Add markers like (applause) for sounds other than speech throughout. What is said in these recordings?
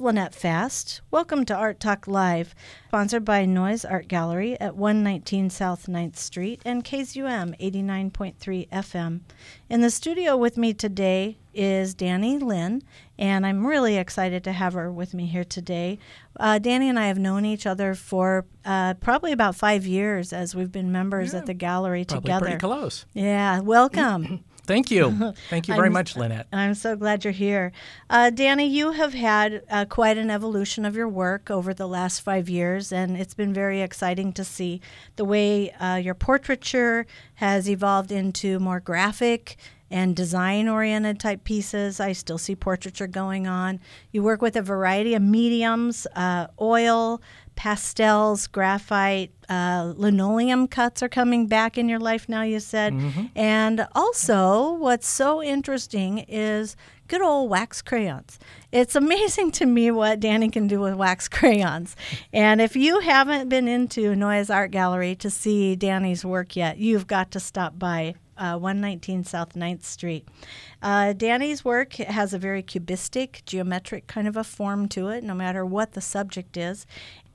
Is Lynette Fast. Welcome to Art Talk Live, sponsored by Noyes Art Gallery at 119 South 9th Street and KZUM 89.3 FM. In the studio with me today is Danny Lynn, and I'm really excited to have her with me here today. Uh, Danny and I have known each other for uh, probably about five years as we've been members Yeah, at the gallery Probably together. pretty close. Yeah, welcome. (clears throat) Thank you. (laughs) Thank you very I'm- much, Lynette. I'm so glad you're here. Uh, Danny, you have had uh, quite an evolution of your work over the last five years, and it's been very exciting to see the way uh, your portraiture has evolved into more graphic and design oriented type pieces. I still see portraiture going on. You work with a variety of mediums uh, oil, pastels, graphite, uh, linoleum cuts are coming back in your life now, you said. And also, what's so interesting is good old wax crayons. It's amazing to me what Danny can do with wax (laughs) crayons. And if you haven't been into Noyes Art Gallery to see Danny's work yet, you've got to stop by uh, 119 South 9th Street. Uh, Danny's work has a very cubistic, geometric kind of a form to it, no matter what the subject is.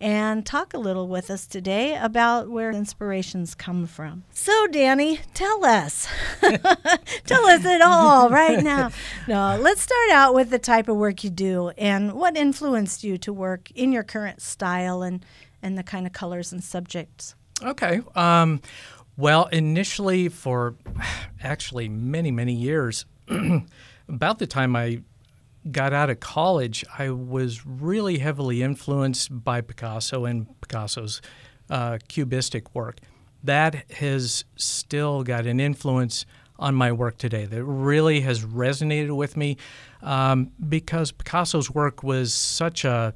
And talk a little with us today about where inspirations come from. So, Danny, tell us. (laughs) tell us it all right now. (laughs) No, let's start out with the type of work you do and what influenced you to work in your current style and, and the kind of colors and subjects. Okay. Um, well, initially, for (sighs) actually many, many years, (clears throat) about the time I got out of college, I was really heavily influenced by Picasso and Picasso's uh, cubistic work. That has still got an influence on my work today that really has resonated with me um, because Picasso's work was such a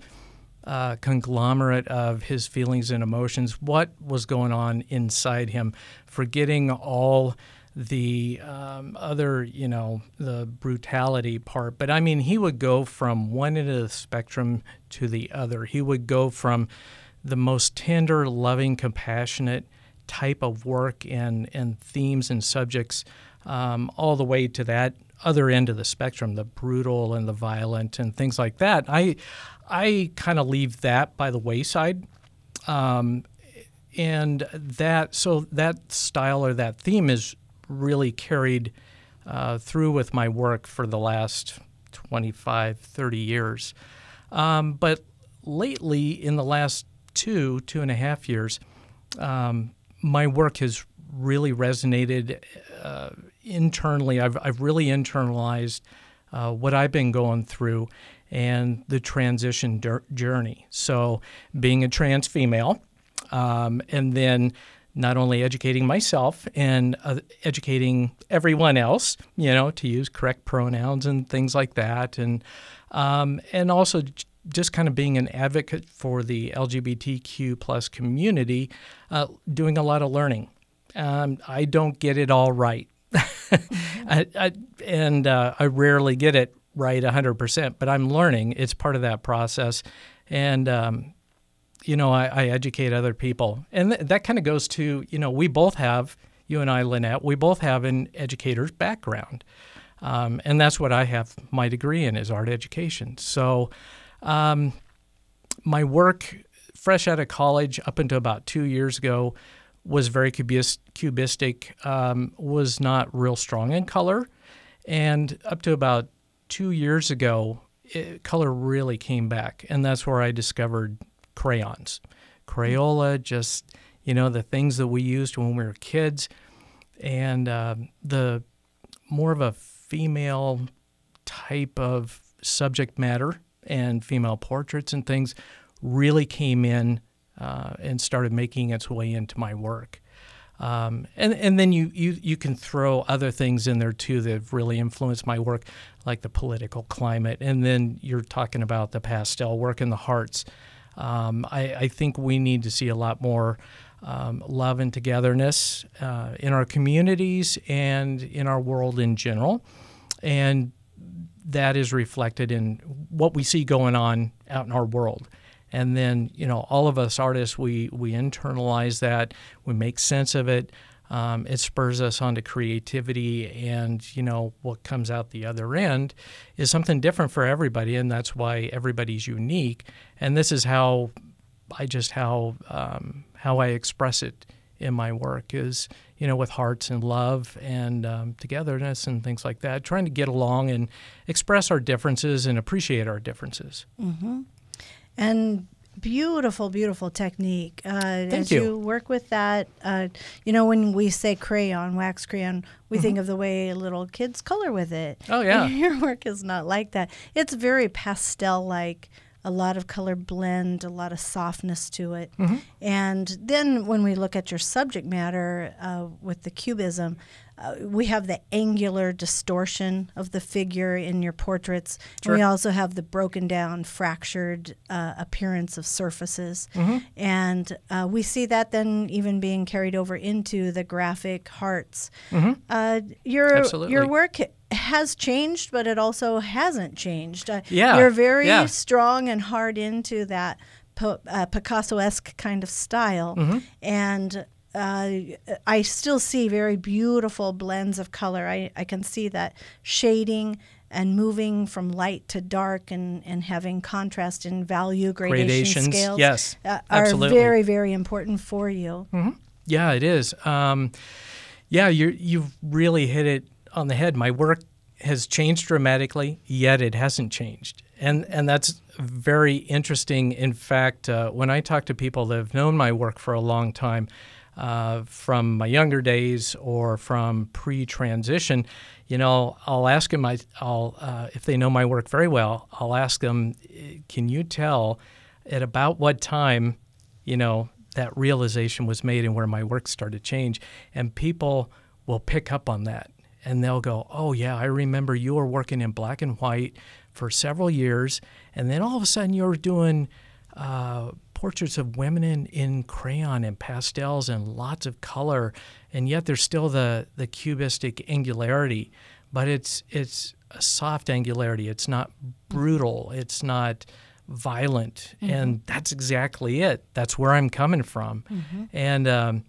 uh, conglomerate of his feelings and emotions, what was going on inside him, forgetting all the um, other, you know, the brutality part. But I mean, he would go from one end of the spectrum to the other. He would go from the most tender, loving, compassionate type of work and, and themes and subjects um, all the way to that other end of the spectrum, the brutal and the violent and things like that. I, I kind of leave that by the wayside. Um, and that, so that style or that theme is really carried uh, through with my work for the last 25, 30 years. Um, but lately, in the last two, two and a half years, um, my work has really resonated uh, internally. I've, I've really internalized uh, what I've been going through and the transition journey. So, being a trans female, um, and then not only educating myself and uh, educating everyone else, you know, to use correct pronouns and things like that, and um, and also just kind of being an advocate for the LGBTQ plus community, uh, doing a lot of learning. Um, I don't get it all right, (laughs) I, I, and uh, I rarely get it right 100%, but I'm learning. It's part of that process, and um, you know, I, I educate other people. And th- that kind of goes to, you know, we both have, you and I, Lynette, we both have an educator's background. Um, and that's what I have my degree in is art education. So um, my work, fresh out of college up until about two years ago, was very cubis- cubistic, um, was not real strong in color. And up to about two years ago, it, color really came back. And that's where I discovered crayons. Crayola, just, you know, the things that we used when we were kids. And uh, the more of a female type of subject matter and female portraits and things really came in uh, and started making its way into my work. Um, and and then you, you you can throw other things in there too that have really influenced my work, like the political climate. And then you're talking about the pastel work and the hearts. Um, I, I, think we need to see a lot more um, love and togetherness uh, in our communities and in our world in general. And that is reflected in what we see going on out in our world. And then, you know, all of us artists, we, we internalize that, we make sense of it. Um, it spurs us on to creativity, and you know what comes out the other end is something different for everybody, and that's why everybody's unique. And this is how I just how um, how I express it in my work is you know with hearts and love and um, togetherness and things like that, trying to get along and express our differences and appreciate our differences. Mm-hmm. And beautiful, beautiful technique. Uh, Thank as you. you work with that, uh, you know, when we say crayon, wax crayon, we Mm-hmm. think of the way little kids color with it. Oh, yeah. (laughs) Your work is not like that. It's very pastel like. A lot of color blend, a lot of softness to it. Mm-hmm. And then when we look at your subject matter uh, with the cubism, uh, we have the angular distortion of the figure in your portraits. And we also have the broken down, fractured uh, appearance of surfaces. Mm-hmm. And uh, we see that then even being carried over into the graphic hearts. Uh, your, Mm-hmm. Absolutely. your work has changed, but it also hasn't changed. Uh, Yeah, You're very yeah. strong and hard into that po- uh, Picasso-esque kind of style, Mm-hmm. and uh, I still see very beautiful blends of color. I, I can see that shading and moving from light to dark and, and having contrast and value gradation Gradations, scales yes, uh, are absolutely. very, very important for you. Yeah, it is. Um, yeah, you you've really hit it on the head. My work has changed dramatically, yet it hasn't changed, and and that's very interesting. In fact, uh, when I talk to people that have known my work for a long time, uh, from my younger days or from pre-transition, you know, I'll ask them. I, I'll uh, if they know my work very well, I'll ask them, "Can you tell at about what time, you know, that realization was made and where my work started to change?" And people will pick up on that and they'll go, "Oh yeah, I remember you were working in black and white for several years, and then all of a sudden you were doing." Uh, portraits of women in, in crayon and pastels and lots of color, and yet there's still the, the cubistic angularity, but it's it's a soft angularity. It's not brutal. It's not violent, and that's exactly it. That's where I'm coming from, and um,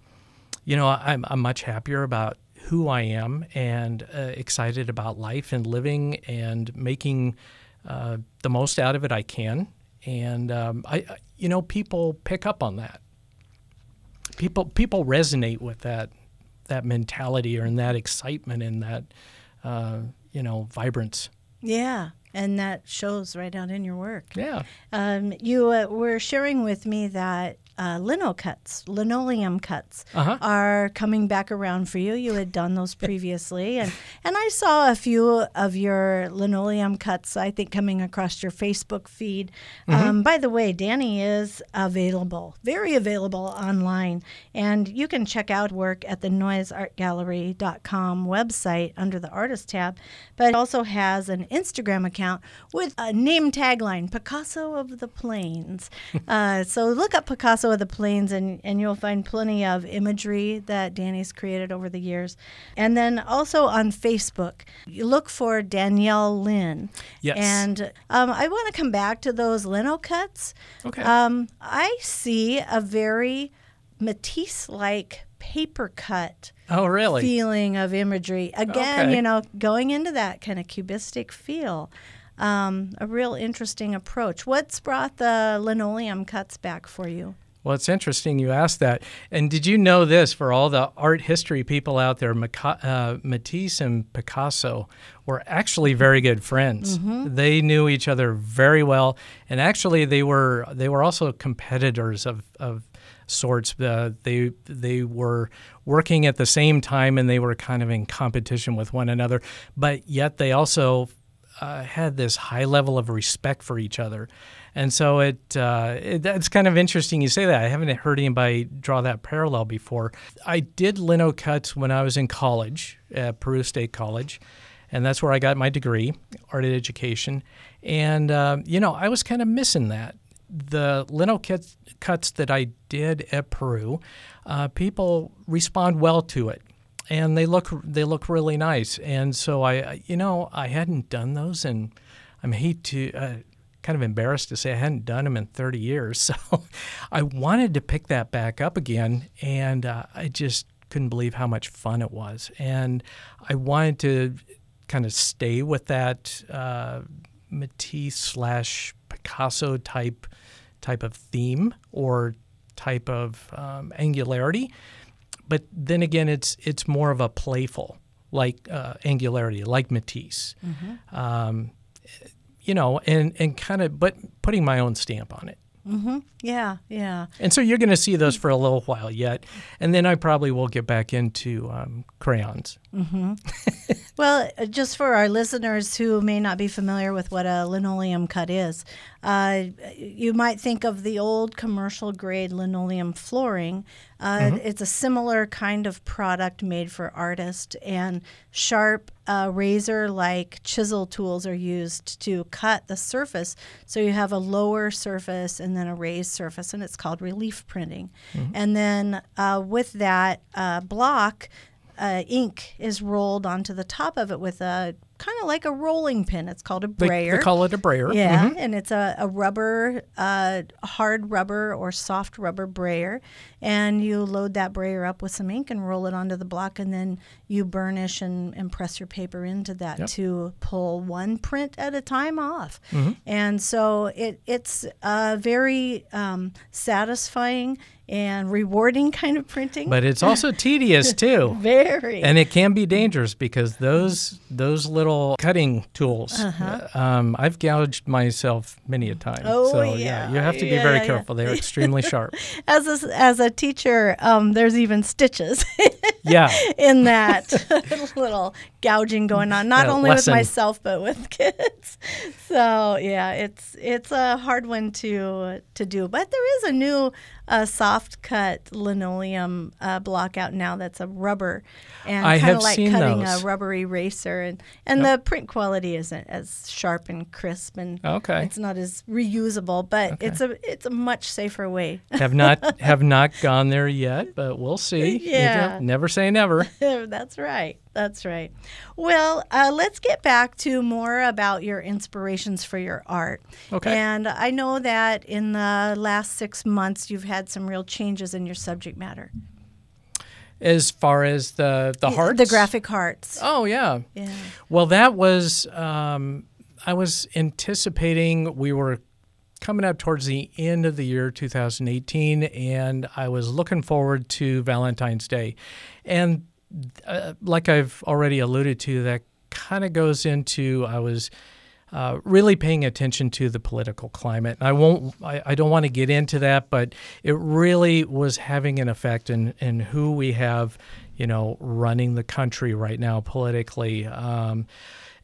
you know I'm I'm much happier about who I am and uh, excited about life and living and making uh, the most out of it I can. And um, I, I- you know, people pick up on that. People people resonate with that that mentality or in that excitement and that uh, you know vibrance. Yeah, and that shows right out in your work. Yeah. Um, you uh, were sharing with me that uh, lino cuts, linoleum cuts, Uh-huh. are coming back around for you. You had done those (laughs) previously, and and I saw a few of your linoleum cuts. I think coming across your Facebook feed. Um, by the way, Danny is available, very available online, and you can check out work at the noyesartgallery.com website under the artist tab. But it also has an Instagram account with a name tagline Picasso of the Plains. (laughs) uh, so look up Picasso of the Plains and, and you'll find plenty of imagery that Danny's created over the years. And then also on Facebook, you look for Danielle Lynn. Yes. And um, I want to come back to those lino cuts. Okay. Um, I see a very Matisse like paper cut oh, really? feeling of imagery. Again, Okay. you know, going into that kind of cubistic feel. Um, a real interesting approach. What's brought the linoleum cuts back for you? Well, it's interesting you asked that. And did you know this for all the art history people out there? Uh, Matisse and Picasso were actually very good friends. They knew each other very well, and actually they were they were also competitors of, of sorts. Uh, they they were working at the same time, and they were kind of in competition with one another. But yet they also uh, had this high level of respect for each other. And so it, uh, it it's kind of interesting you say that. I haven't heard anybody draw that parallel before. I did lino cuts when I was in college at Peru State College, and that's where I got my degree, art education. And uh, you know, I was kind of missing that. the lino kits, cuts that I did at Peru, uh, people respond well to it, and they look they look really nice. And so I, you know, I hadn't done those, and I'm hate to. Uh, kind of embarrassed to say I hadn't done them in 30 years. (laughs) So I wanted to pick that back up again, and uh, I just couldn't believe how much fun it was. And I wanted to kind of stay with that uh, Matisse slash Picasso type type of theme or type of um, angularity. But then again, it's it's more of a playful like uh, angularity, like Matisse. Mm-hmm. Um, you know, and and kind of but putting my own stamp on it. Mm-hmm. Yeah, yeah. And so you're going to see those for a little while yet, and then I probably will get back into um, crayons. Mm-hmm. (laughs) well, uh, just for our listeners who may not be familiar with what a linoleum cut is, uh, you might think of the old commercial grade linoleum flooring. Uh, mm-hmm. It's a similar kind of product made for artists, and sharp uh, razor like chisel tools are used to cut the surface. So you have a lower surface and then a raised surface, and it's called relief printing. Mm-hmm. And then uh, with that uh, block, uh, ink is rolled onto the top of it with a kind of like a rolling pin. It's called a brayer. They, they call it a brayer. Yeah, mm-hmm. and it's a, a rubber, uh, hard rubber or soft rubber brayer. And you load that brayer up with some ink and roll it onto the block, and then you burnish and, and press your paper into that yep. to pull one print at a time off. Mm-hmm. And so it, it's uh, very um, satisfying and rewarding kind of printing. But it's also (laughs) tedious too. Very. And it can be dangerous because those those little cutting tools, uh-huh. Uh, um, I've gouged myself many a time. Oh so, yeah. yeah. you have to be yeah, very yeah, careful. They're extremely sharp. (laughs) As a, as a teacher, um, there's even stitches. (laughs) yeah. (laughs) In that (laughs) little gouging going on, not only lesson. with myself but with (laughs) kids. So yeah, it's it's a hard one to to do. But there is a new uh, soft cut linoleum uh, block out now that's a rubber and kind of like cutting those. a rubber eraser and and yep. the print quality isn't as sharp and crisp and okay. it's not as reusable, but okay. it's a it's a much safer way. have not have not gone there yet, but we'll see. Yeah, never say never. (laughs) that's right. That's right. Well, uh, let's get back to more about your inspirations for your art. Okay. And I know that in the last six months, you've had some real changes in your subject matter. As far as the the hearts, the graphic hearts. Oh yeah. Yeah. Well, that was um, I was anticipating we were coming up towards the end of the year 2018 and I was looking forward to Valentine's Day. And uh, like I've already alluded to, that kind of goes into I was uh, really paying attention to the political climate. I won't. I, I don't want to get into that, but it really was having an effect in in who we have, you know, running the country right now politically. Um,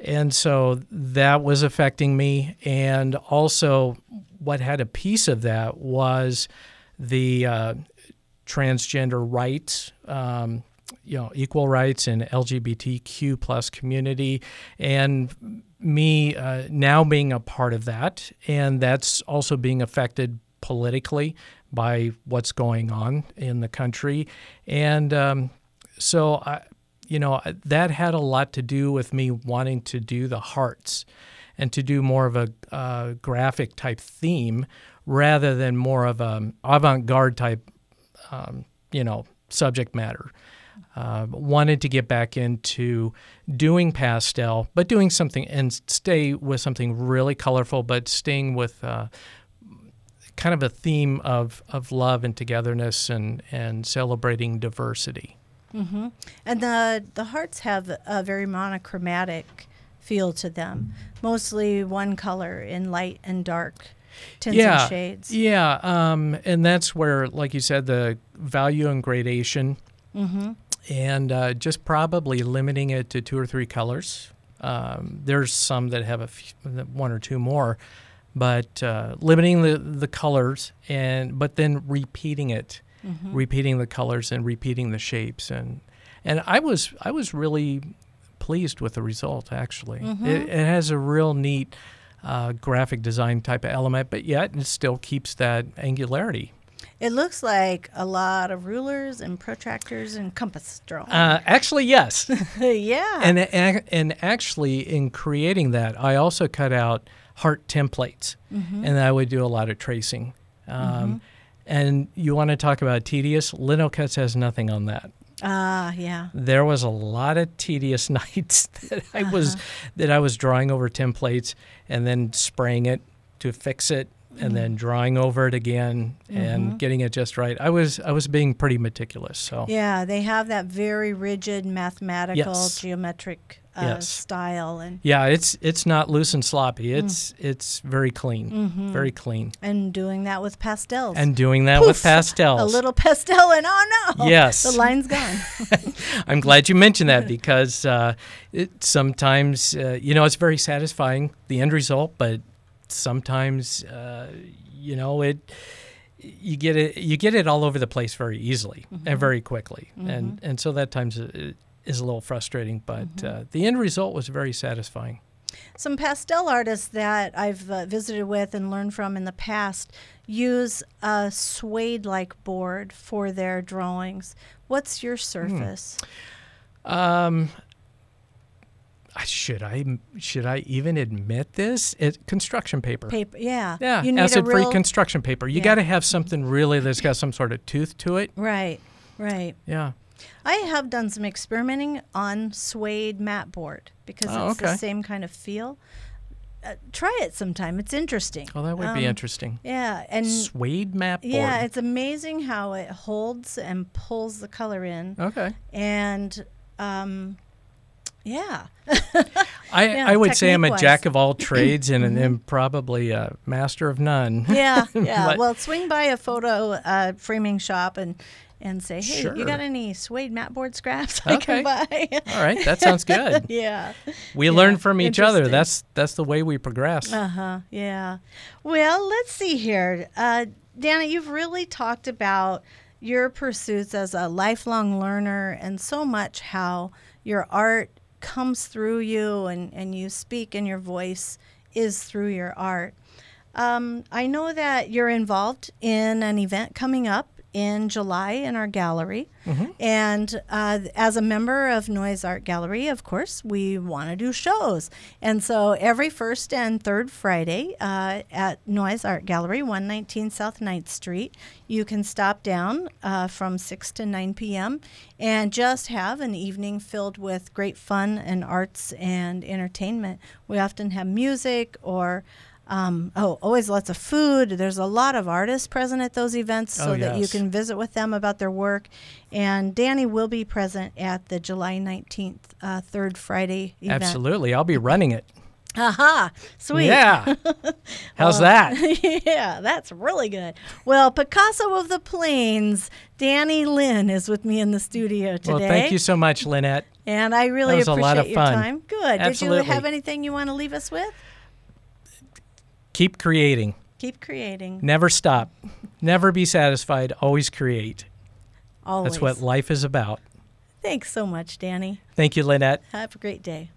and so that was affecting me. And also, what had a piece of that was the uh, transgender rights. Um, you know equal rights and LGBTQ plus community, and me uh, now being a part of that, and that's also being affected politically by what's going on in the country, and um, so I, you know that had a lot to do with me wanting to do the hearts, and to do more of a uh, graphic type theme rather than more of a avant-garde type, um, you know, subject matter. Uh, wanted to get back into doing pastel, but doing something and stay with something really colorful, but staying with uh, kind of a theme of, of love and togetherness and, and celebrating diversity. Mm-hmm. And the, the hearts have a very monochromatic feel to them, mostly one color in light and dark tints yeah, and shades. Yeah, um, and that's where, like you said, the value and gradation. Mm-hmm and uh, just probably limiting it to two or three colors. Um, there's some that have a few, one or two more, but uh, limiting the, the colors and but then repeating it, mm-hmm. repeating the colors and repeating the shapes and and I was I was really pleased with the result. Actually, mm-hmm. it, it, has a real neat uh, graphic design type of element, but yet it still keeps that angularity. It looks like a lot of rulers and protractors and compass drawing. Uh, actually, yes. (laughs) yeah. and and actually, in creating that, I also cut out heart templates, and I would do a lot of tracing. Um, And you want to talk about tedious? Linocuts has nothing on that. Ah, yeah. There was a lot of tedious (laughs) nights that I was uh-huh. that I was drawing over templates and then spraying it to fix it and then mm-hmm. drawing over it again and mm-hmm. getting it just right. I was I was being pretty meticulous. So Yeah, they have that very rigid mathematical Yes. geometric uh, Yes. style and yeah, it's it's not loose and sloppy. It's it's very clean, very clean. and doing that with pastels. And doing that with pastels. a little pastel and oh no. Yes. The line's gone. (laughs) I'm glad you mentioned that (laughs) because uh, it, sometimes, uh, you know, it's very satisfying, the end result, but sometimes, uh, you know, it. You get it. You get it all over the place very easily and very quickly, and and so that times it is a little frustrating. But uh, the end result was very satisfying. Some pastel artists that I've uh, visited with and learned from in the past use a suede like board for their drawings. What's your surface? Um, should I should I even admit this? It construction paper. Paper. Yeah. Yeah, You need a acid-free real, construction paper. You Yeah. got to have something really that's got (laughs) some sort of tooth to it. Right. Right. Yeah. I have done some experimenting on suede mat board because Oh, it's okay. the same kind of feel. Uh, try it sometime. It's interesting. Well, that would be Um, interesting. Yeah, and Suede mat board. yeah, it's amazing how it holds and pulls the color in, okay. and um, yeah, I, (laughs) Yeah, I would say I'm a technique-wise. jack of all trades and, (clears throat) and probably a master of none. yeah, (laughs) yeah. Well, swing by a photo uh, framing shop and and say, hey, Sure. you got any suede mat board scraps I Okay. can buy? All right, that sounds good. (laughs) yeah. We Yeah, learn from each other. That's that's the way we progress. Uh huh. Yeah. Well, let's see here. Uh, Dana, you've really talked about your pursuits as a lifelong learner and so much how your art comes through you and, and you speak and your voice is through your art. Um, I know that you're involved in an event coming up in July in our gallery. And uh, as a member of Noyes Art Gallery, of course, we want to do shows. And so every first and third Friday uh, at Noyes Art Gallery, 119 South 9th Street, you can stop down uh, from 6 to 9 p.m. and just have an evening filled with great fun and arts and entertainment. We often have music or um, oh, always lots of food. There's a lot of artists present at those events so Oh, that you can visit with them about their work. And Danny will be present at the July 19th, uh, third Friday event. Absolutely. I'll be running it. Aha, sweet. Yeah. (laughs) How's that? (laughs) yeah, that's really good. Well, Picasso of the Plains, Danny Lynn is with me in the studio today. Well, thank you so much, Lynette. And I really That was a appreciate your time. Good. Absolutely. Did you have anything you want to leave us with? Keep creating. Keep creating. Never stop. Never be satisfied. Always create. Always. That's what life is about. Thanks so much, Danny. Thank you, Lynette. Have a great day.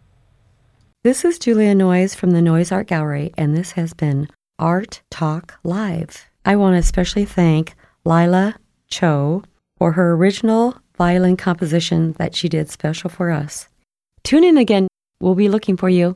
This is Julia Noyes from the Noyes Art Gallery, and this has been Art Talk Live. I want to especially thank Lila Cho for her original violin composition that she did special for us. Tune in again. We'll be looking for you.